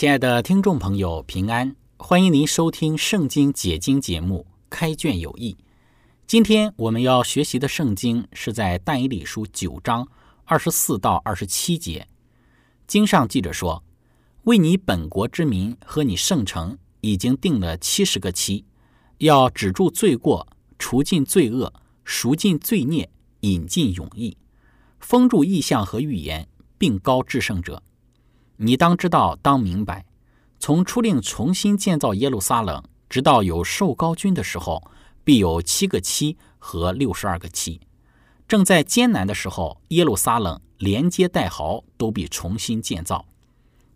亲爱的听众朋友，平安！欢迎您收听《圣经解经》节目《开卷有益》。今天我们要学习的圣经是在《但以理书》九章二十四到二十七节。经上记着说：“为你本国之民和你圣城，已经定了七十个期，要止住罪过，除尽罪恶，赎尽罪孽，引进永义，封住异象和预言，并高至圣者。”你当知道，当明白，从初令重新建造耶路撒冷，直到有受高君的时候，必有七个七和六十二个七。正在艰难的时候，耶路撒冷连接带壕都必重新建造。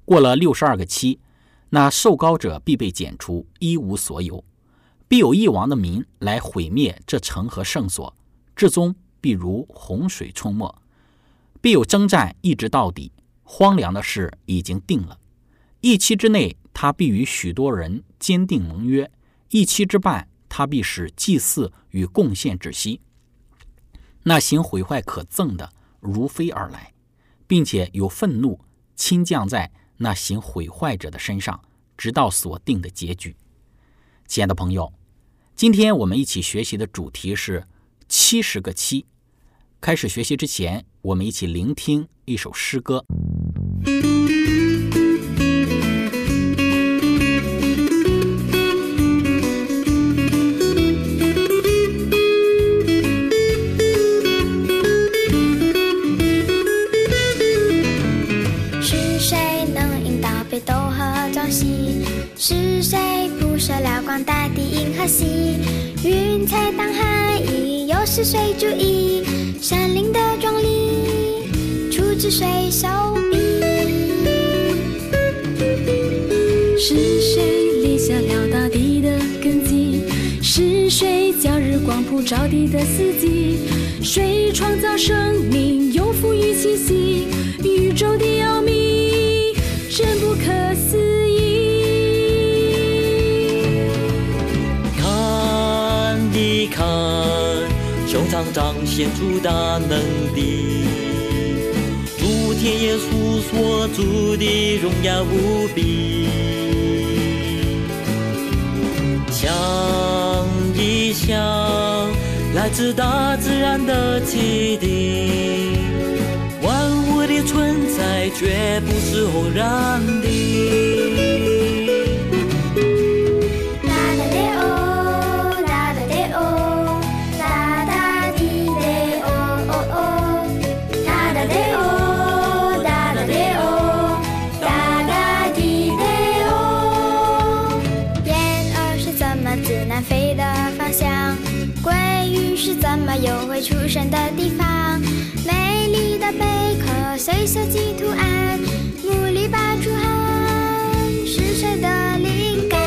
过了六十二个七，那受高者必被剪除，一无所有。必有一王的民来毁灭这城和圣所，至终必如洪水冲没。必有征战，一直到底。荒凉的事已经定了，一期之内，他必与许多人坚定盟约；一期之半，他必使祭祀与贡献止息。那行毁坏可憎的如飞而来，并且有愤怒倾降在那行毁坏者的身上，直到所定的结局。亲爱的朋友，今天我们一起学习的主题是七十个七。开始学习之前，我们一起聆听一首诗歌。是谁能引导北斗和朝夕？是谁铺设了广大的银河系？云彩当海翼，又是谁注意丽？处置谁手笔？是谁立下了大地的根基？是谁将日光普照地的四季？谁创造生命，又赋予气息？宇宙的奥秘真不可思议。看一看，穹苍彰显出大能的天耶稣所住的荣耀无比。想一想，来自大自然的启迪，万物的存在绝不是偶然的。贝壳随设计图案，努力拔出汗，是谁的灵感？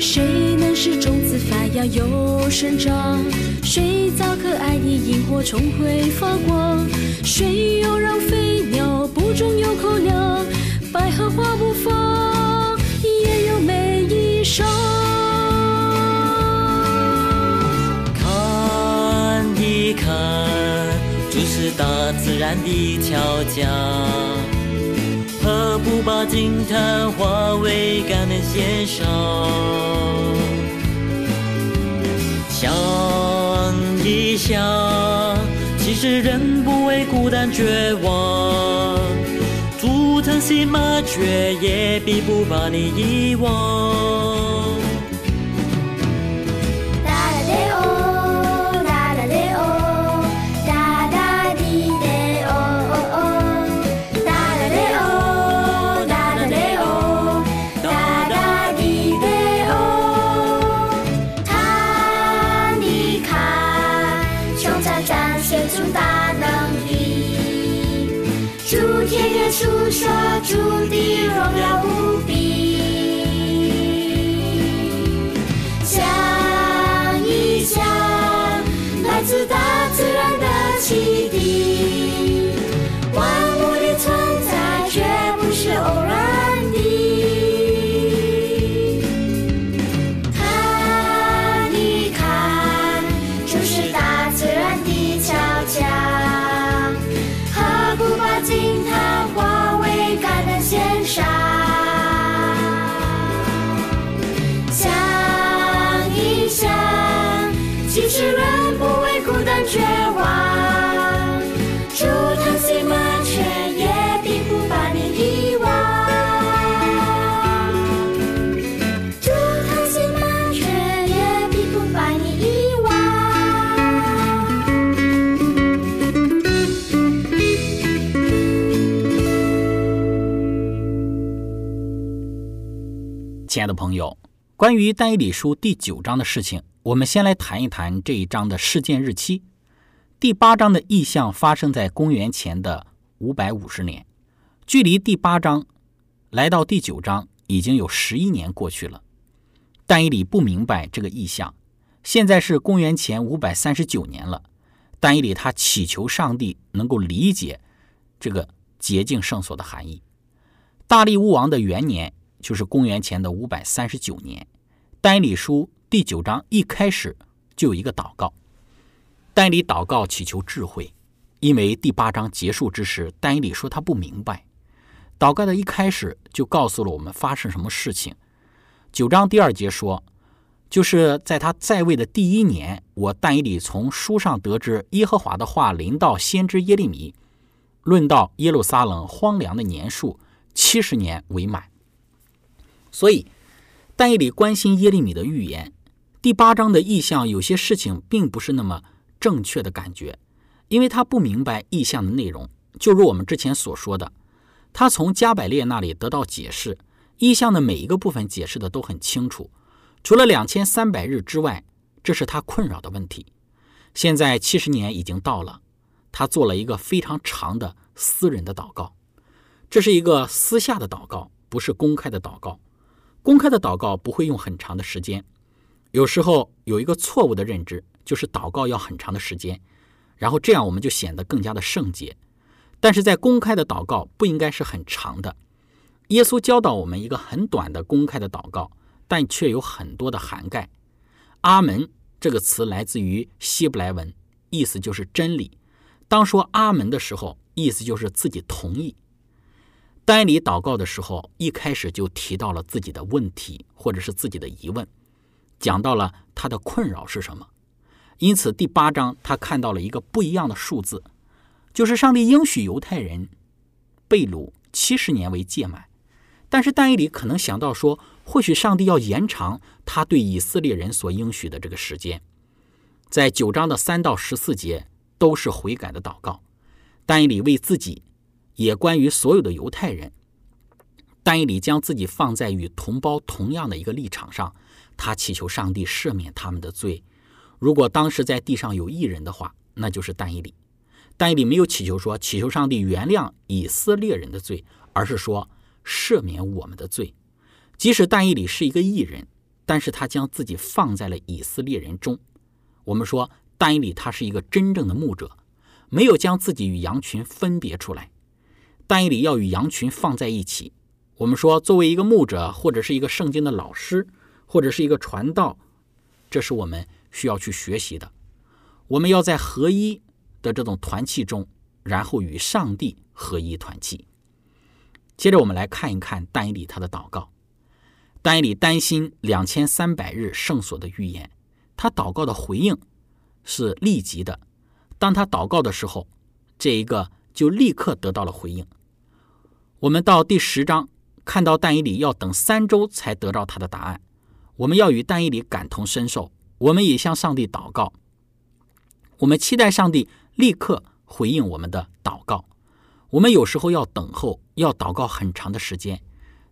谁能使种子发芽又生长？谁造可爱的萤火虫会发光？谁又让飞鸟不中有口粮？百合花不放，也有美衣裳。大自然的巧匠，何不把惊叹化为感恩献上？想一想，其实人不为孤单绝望，主曾疼惜麻雀，也必不把你遗忘。述说主的荣耀无比。想一想，来自大自然的启迪，的朋友，关于但以理书第九章的事情，我们先来谈一谈这一章的事件日期。第八章的意象发生在公元前的五百五十年，距离第八章来到第九章已经有十一年过去了。但以理不明白这个意象，现在是公元前五百三十九年了。但以理他祈求上帝能够理解这个洁净圣所的含义。大力乌王的元年就是公元前的五百三十九年。但以理书第九章一开始就有一个祷告，但以理祷告祈求智慧，因为第八章结束之时，但以理说他不明白。祷告的一开始就告诉了我们发生什么事情。九章第二节说，就是在他在位的第一年，我但以理从书上得知耶和华的话临到先知耶利米，论到耶路撒冷荒凉的年数七十年为满。所以，但以理关心耶利米的预言。第八章的意象有些事情并不是那么正确的感觉，因为他不明白意象的内容。就如我们之前所说的，他从加百列那里得到解释，意象的每一个部分解释的都很清楚。除了两千三百日之外，这是他困扰的问题。现在七十年已经到了，他做了一个非常长的私人的祷告，这是一个私下的祷告，不是公开的祷告。公开的祷告不会用很长的时间。有时候有一个错误的认知，就是祷告要很长的时间，然后这样我们就显得更加的圣洁。但是在公开的祷告不应该是很长的。耶稣教导我们一个很短的公开的祷告，但却有很多的涵盖。阿门这个词来自于希伯来文，意思就是真理。当说阿门的时候，意思就是自己同意。丹尼祷告的时候，一开始就提到了自己的问题或者是自己的疑问，讲到了他的困扰是什么。因此，第八章他看到了一个不一样的数字，就是上帝应许犹太人被掳七十年为届满。但是丹尼里可能想到说，或许上帝要延长他对以色列人所应许的这个时间。在九章的三到十四节都是悔改的祷告，丹尼里为自己。也关于所有的犹太人，但以理将自己放在与同胞同样的一个立场上，他祈求上帝赦免他们的罪。如果当时在地上有异人的话，那就是但以理。但以理没有祈求说祈求上帝原谅以色列人的罪，而是说赦免我们的罪。即使但以理是一个异人，但是他将自己放在了以色列人中。我们说但以理他是一个真正的牧者，没有将自己与羊群分别出来。但以理要与羊群放在一起。我们说，作为一个牧者，或者是一个圣经的老师，或者是一个传道，这是我们需要去学习的。我们要在合一的这种团契中，然后与上帝合一团契。接着，我们来看一看但以理他的祷告。但以理担心两千三百日圣所的预言，他祷告的回应是立即的。当他祷告的时候，这一个就立刻得到了回应。我们到第十章看到但以理要等三周才得到他的答案，我们要与但以理感同身受，我们也向上帝祷告，我们期待上帝立刻回应我们的祷告。我们有时候要等候，要祷告很长的时间，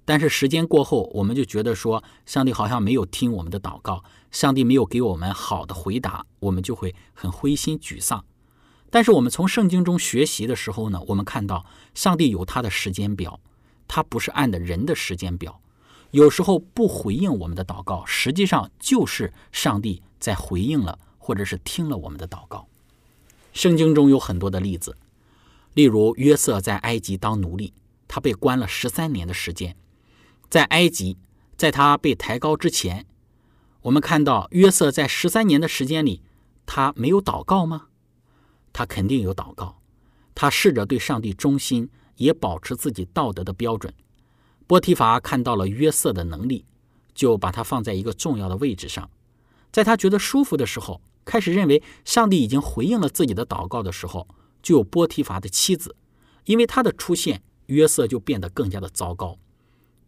但是时间过后，我们就觉得说，上帝好像没有听我们的祷告，上帝没有给我们好的回答，我们就会很灰心沮丧。但是我们从圣经中学习的时候呢，我们看到上帝有他的时间表，他不是按的人的时间表。有时候不回应我们的祷告，实际上就是上帝在回应了，或者是听了我们的祷告。圣经中有很多的例子，例如约瑟在埃及当奴隶，他被关了十三年的时间。在埃及，在他被抬高之前，我们看到约瑟在十三年的时间里，他没有祷告吗？他肯定有祷告，他试着对上帝忠心，也保持自己道德的标准。波提乏看到了约瑟的能力，就把他放在一个重要的位置上。在他觉得舒服的时候，开始认为上帝已经回应了自己的祷告的时候，就有波提乏的妻子，因为他的出现，约瑟就变得更加的糟糕。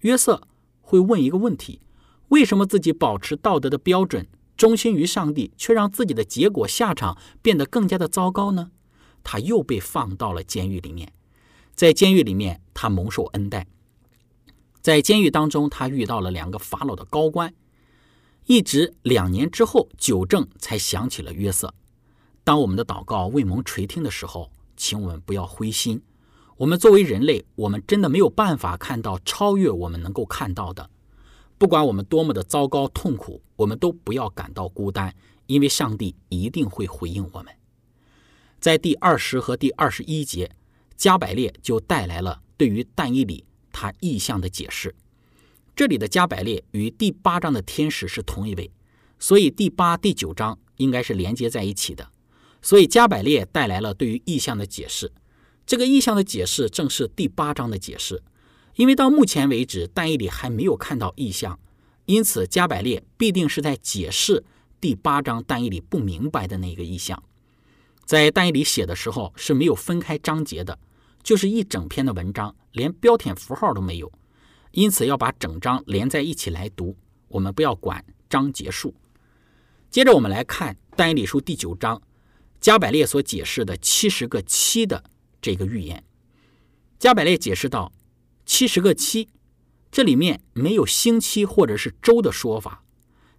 约瑟会问一个问题：为什么自己保持道德的标准，忠心于上帝，却让自己的结果下场变得更加的糟糕呢？他又被放到了监狱里面，在监狱里面，他蒙受恩待。在监狱当中，他遇到了两个法老的高官，一直两年之后，九正才想起了约瑟。当我们的祷告未蒙垂听的时候，请我们不要灰心。我们作为人类，我们真的没有办法看到超越我们能够看到的。不管我们多么的糟糕痛苦，我们都不要感到孤单，因为上帝一定会回应我们。在第二十和第二十一节，加百列就带来了对于但以理他意象的解释。这里的加百列与第八章的天使是同一位，所以第八、第九章应该是连接在一起的。所以加百列带来了对于意象的解释。这个意象的解释正是第八章的解释，因为到目前为止，但以理还没有看到意象，因此加百列必定是在解释第八章但以理不明白的那个意象。在但以理写的时候是没有分开章节的，就是一整篇的文章，连标点符号都没有，因此要把整章连在一起来读。我们不要管章节数。接着我们来看但以理书第九章，加百列所解释的七十个七的。这个预言，加百列解释到，七十个七，这里面没有星期或者是周的说法，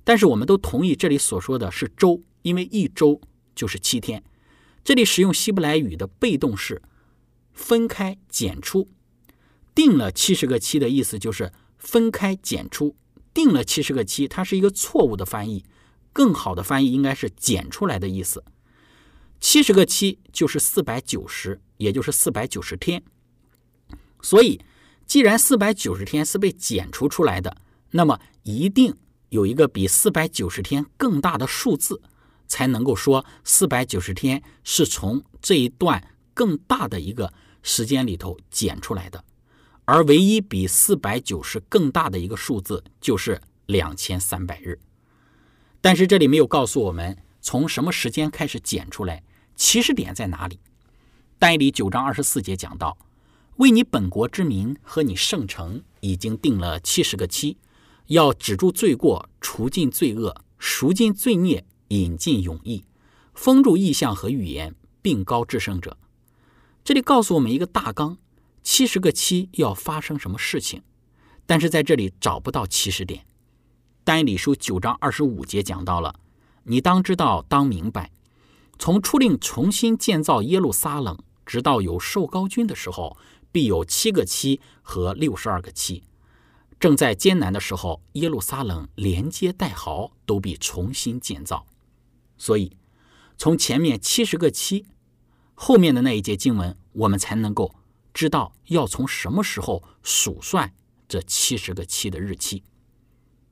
但是我们都同意这里所说的是周，因为一周就是七天。这里使用希伯来语的被动式，分开减出，定了七十个七的意思就是分开减出，定了七十个七，它是一个错误的翻译，更好的翻译应该是减出来的意思。七十个七就是四百九十。也就是四百九十天，所以既然四百九十天是被减除出来的，那么一定有一个比四百九十天更大的数字，才能够说四百九十天是从这一段更大的一个时间里头减出来的。而唯一比四百九十更大的一个数字就是两千三百日。但是这里没有告诉我们从什么时间开始减出来，起始点在哪里。但以理九章二十四节讲到，为你本国之民和你圣城已经定了七十个期，要止住罪过，除尽罪恶，赎尽罪孽，引进永义，封住异象和预言，并高至圣者。这里告诉我们一个大纲：七十个期要发生什么事情？但是在这里找不到起始点。但以理书九章二十五节讲到了，你当知道，当明白，从初令重新建造耶路撒冷。直到有受高君的时候，必有七个七和六十二个七。正在艰难的时候，耶路撒冷连接带壕都必重新建造。所以，从前面七十个七，后面的那一节经文，我们才能够知道要从什么时候数算这七十个七的日期。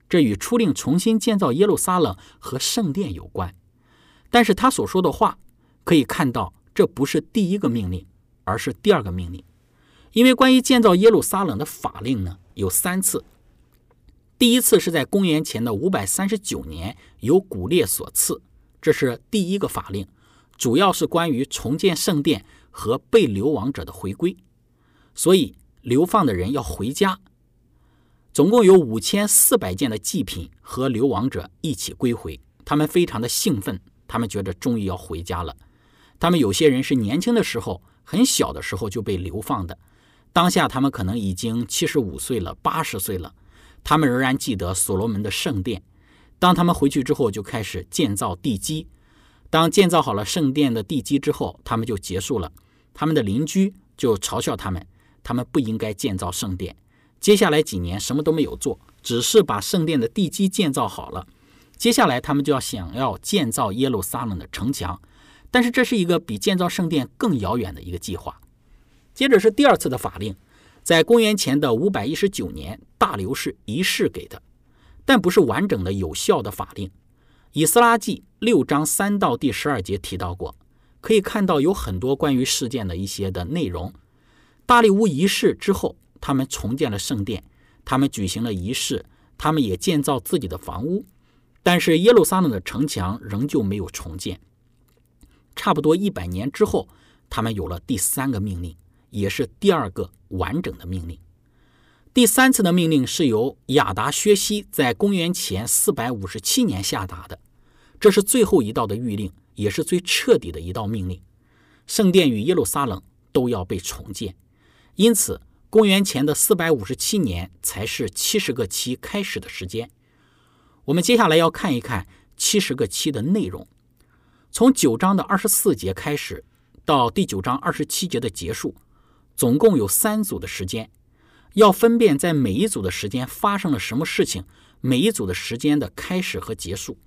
这与初令重新建造耶路撒冷和圣殿有关。但是他所说的话，可以看到。这不是第一个命令，而是第二个命令，因为关于建造耶路撒冷的法令呢有三次。第一次是在公元前的五百三十九年，由古列所赐，这是第一个法令，主要是关于重建圣殿和被流亡者的回归。所以流放的人要回家。总共有五千四百件的祭品和流亡者一起归回，他们非常的兴奋，他们觉得终于要回家了。他们有些人是年轻的时候、很小的时候就被流放的，当下他们可能已经七十五岁了、八十岁了，他们仍然记得所罗门的圣殿。当他们回去之后，就开始建造地基。当建造好了圣殿的地基之后，他们就结束了。他们的邻居就嘲笑他们，他们不应该建造圣殿。接下来几年什么都没有做，只是把圣殿的地基建造好了。接下来他们就要想要建造耶路撒冷的城墙，但是这是一个比建造圣殿更遥远的一个计划。接着是第二次的法令，在公元前的五百一十九年，大流士一世给的，但不是完整的有效的法令。以斯拉记六章三到第十二节提到过，可以看到有很多关于事件的一些的内容。大利乌一世之后。他们重建了圣殿，他们举行了仪式，他们也建造自己的房屋，但是耶路撒冷的城墙仍旧没有重建。差不多一百年之后，他们有了第三个命令，也是第二个完整的命令。第三次的命令是由亚达薛西在公元前四百五十七年下达的，这是最后一道的谕令，也是最彻底的一道命令。圣殿与耶路撒冷都要被重建，因此。公元前的四百五十七年才是七十个期开始的时间。我们接下来要看一看七十个期的内容，从九章的二十四节开始，到第九章二十七节的结束，总共有三组的时间，要分辨在每一组的时间发生了什么事情，每一组的时间的开始和结束。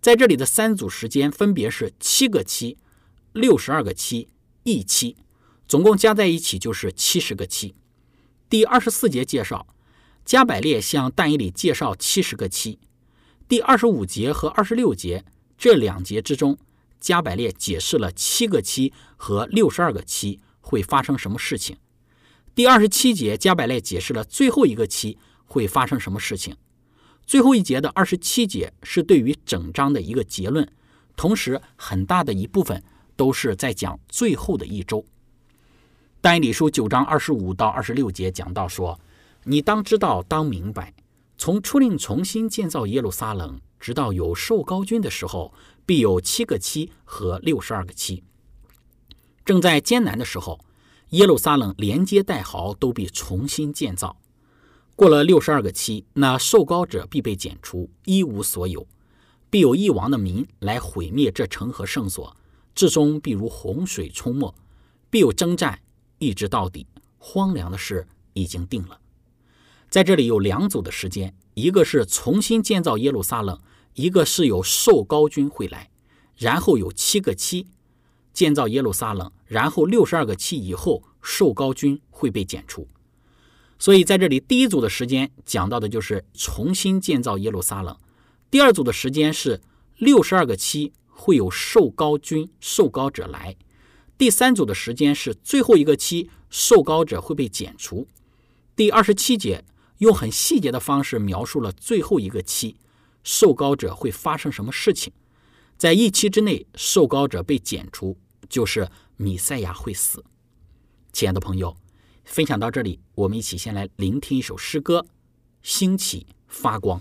在这里的三组时间分别是七个七、六十二个七、一期，总共加在一起就是七十个七。第二十四节介绍，加百列向但以里介绍七十个七。第二十五节和二十六节这两节之中，加百列解释了七个七和六十二个七会发生什么事情。第二十七节，加百列解释了最后一个期会发生什么事情。最后一节的二十七节是对于整章的一个结论，同时很大的一部分都是在讲最后的一周。但以理书九章二十五到二十六节讲到说：“你当知道，当明白，从出令重新建造耶路撒冷，直到有受高君的时候，必有七个期和六十二个期。正在艰难的时候，耶路撒冷连接带壕都必重新建造。过了六十二个期，那受高者必被剪除，一无所有，必有一王的民来毁灭这城和圣所，至终必如洪水冲没，必有征战。”一直到底，荒凉的事已经定了。在这里有两组的时间，一个是重新建造耶路撒冷，一个是有受高军会来，然后有七个期建造耶路撒冷，然后六十二个期以后，受高君会被剪除。所以在这里，第一组的时间讲到的就是重新建造耶路撒冷，第二组的时间是六十二个期会有受高君、受高者来。第三组的时间是最后一个期，受高者会被剪除。第二十七节用很细节的方式描述了最后一个期，受高者会发生什么事情。在一期之内，受高者被剪除，就是米赛亚会死。亲爱的朋友，分享到这里，我们一起先来聆听一首诗歌，《兴起发光》。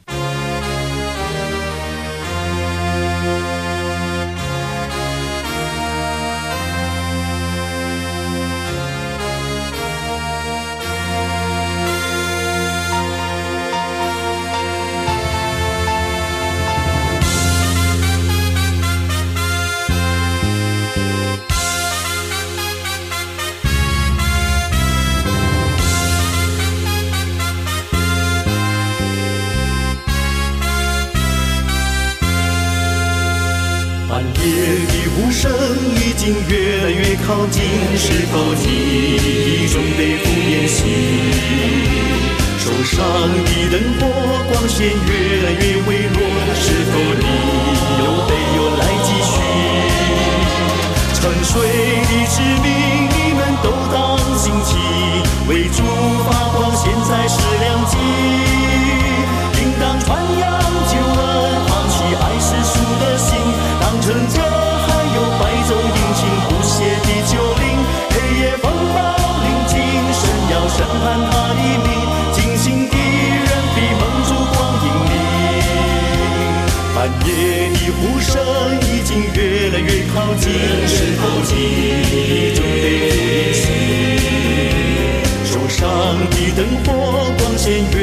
夜的呼声已经越来越靠近。是否你已准备好离去桌上的灯火光线越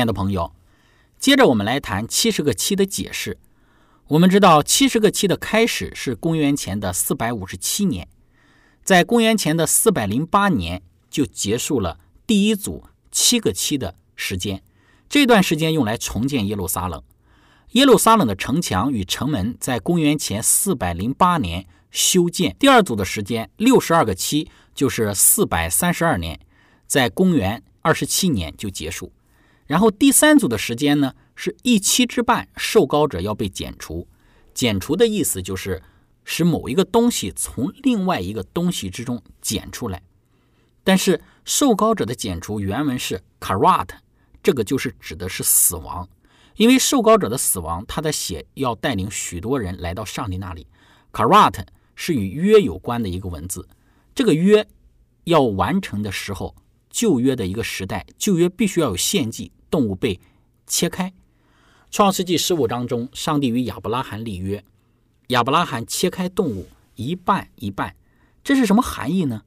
亲爱的朋友，接着我们来谈七十个七的解释。我们知道七十个七的开始是公元前的四百五十七年，在公元前的四百零八年就结束了第一组七个七的时间。这段时间用来重建耶路撒冷。耶路撒冷的城墙与城门在公元前四百零八年修建。第二组的时间六十二个七就是四百三十二年，在公元二十七年就结束。然后第三组的时间呢，是一期之半，受膏者要被剪除。剪除的意思就是使某一个东西从另外一个东西之中剪出来。但是受膏者的剪除原文是 karat，这个就是指的是死亡，因为受膏者的死亡，他的血要带领许多人来到上帝那里。karat 是与约有关的一个文字，这个约要完成的时候，旧约的一个时代，旧约必须要有献祭。动物被切开，《创世纪》十五章中，上帝与亚伯拉罕立约，亚伯拉罕切开动物一半一半，这是什么含义呢？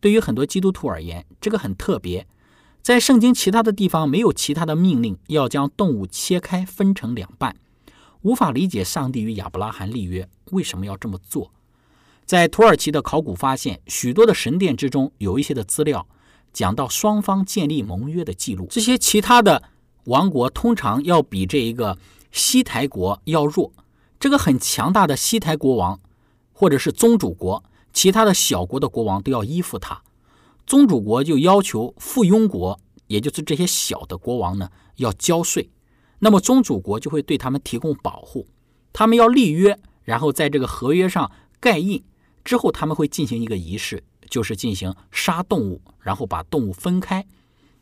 对于很多基督徒而言，这个很特别，在圣经其他的地方没有其他的命令要将动物切开分成两半，无法理解上帝与亚伯拉罕立约为什么要这么做。在土耳其的考古发现，许多的神殿之中有一些的资料。讲到双方建立盟约的记录，这些其他的王国通常要比这一个西台国要弱。这个很强大的西台国王，或者是宗主国，其他的小国的国王都要依附他。宗主国就要求附庸国，也就是这些小的国王呢，要交税。那么宗主国就会对他们提供保护。他们要立约，然后在这个合约上盖印之后，他们会进行一个仪式。就是进行杀动物，然后把动物分开。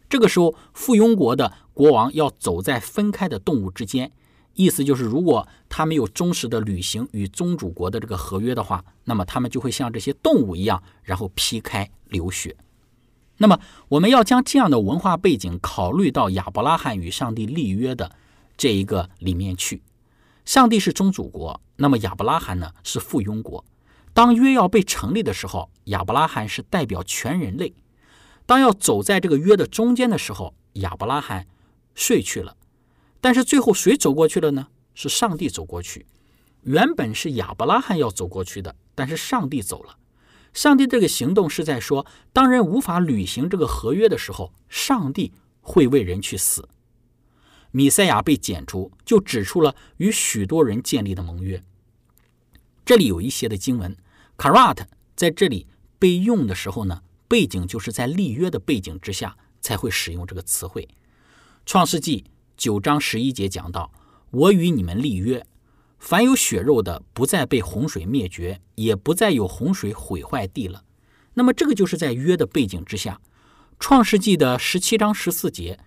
这个时候，附庸国的国王要走在分开的动物之间，意思就是，如果他没有忠实的履行与宗主国的这个合约的话，那么他们就会像这些动物一样，然后劈开流血。那么，我们要将这样的文化背景考虑到亚伯拉罕与上帝立约的这一个里面去。上帝是宗主国，那么亚伯拉罕呢是附庸国。当约要被成立的时候，亚伯拉罕是代表全人类；当要走在这个约的中间的时候，亚伯拉罕睡去了。但是最后谁走过去了呢？是上帝走过去。原本是亚伯拉罕要走过去的，但是上帝走了。上帝这个行动是在说，当人无法履行这个合约的时候，上帝会为人去死。米赛亚被剪除，就指出了与许多人建立的盟约。这里有一些的经文。Karat 在这里被用的时候呢，背景就是在立约的背景之下才会使用这个词汇。创世纪九章十一节讲到：“我与你们立约，凡有血肉的不再被洪水灭绝，也不再有洪水毁坏地了。”那么这个就是在约的背景之下。创世纪的十七章十四节：“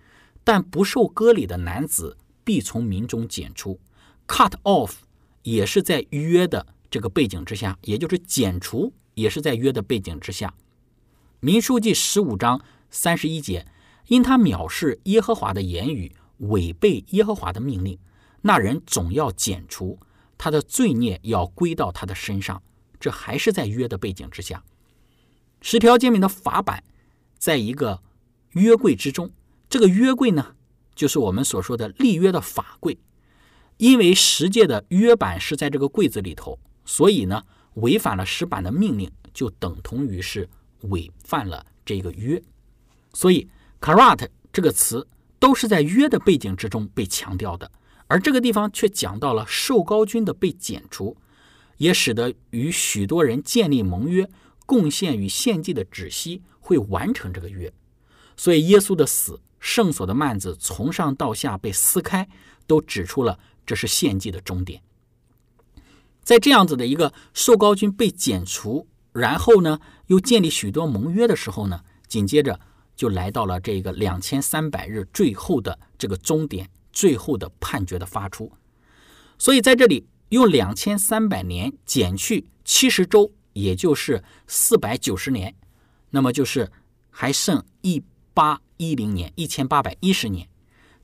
但不受割礼的男子必从民中剪出。”cut off 也是在约的。这个背景之下，也就是剪除，也是在约的背景之下。民书记十五章三十一节，因他藐视耶和华的言语，违背耶和华的命令，那人总要剪除，他的罪孽要归到他的身上。这还是在约的背景之下。十条诫命的法版，在一个约柜之中。这个约柜呢，就是我们所说的立约的法柜，因为十诫的约版是在这个柜子里头。所以呢，违反了石板的命令，就等同于是违反了这个约。所以，karat 这个词都是在约的背景之中被强调的，而这个地方却讲到了受高君的被剪除，也使得与许多人建立盟约、贡献与献祭的止息会完成这个约。所以，耶稣的死、圣所的幔子从上到下被撕开，都指出了这是献祭的终点。在这样子的一个受高君被剪除，然后呢又建立许多盟约的时候呢，紧接着就来到了这个两千三百日最后的这个终点，最后的判决的发出。所以在这里用两千三百年减去七十周，也就是四百九十年，那么就是还剩一八一零年，一千八百一十年，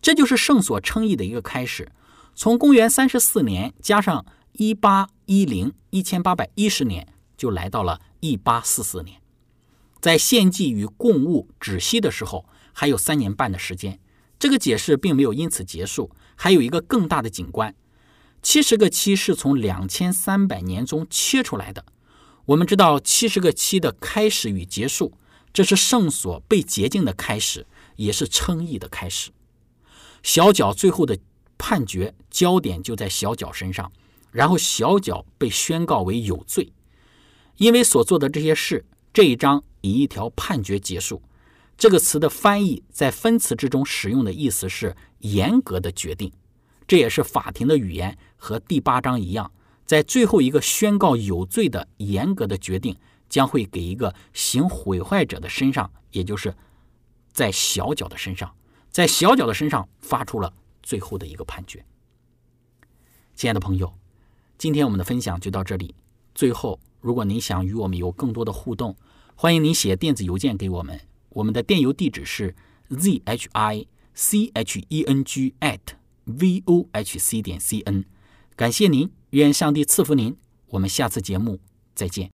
这就是圣所称义的一个开始。从公元三十四年加上。一八一零一千八百一十年就来到了一八四四年，在献祭与贡物止息的时候，还有三年半的时间。这个解释并没有因此结束，还有一个更大的景观。七十个七是从两千三百年中切出来的。我们知道七十个七的开始与结束，这是圣所被洁净的开始，也是称义的开始。小角最后的判决焦点就在小角身上，然后小脚被宣告为有罪，因为所做的这些事。这一章以一条判决结束。这个词的翻译在分词之中使用的意思是严格的决定，这也是法庭的语言和第八章一样，在最后一个宣告有罪的严格的决定将会给一个行毁坏者的身上，也就是在小脚的身上，在小脚的身上发出了最后的一个判决。亲爱的朋友，今天我们的分享就到这里。最后，如果您想与我们有更多的互动，欢迎您写电子邮件给我们，我们的电邮地址是 z h i c h e n g at v o h c 点 c n。感谢您，愿上帝赐福您。我们下次节目再见。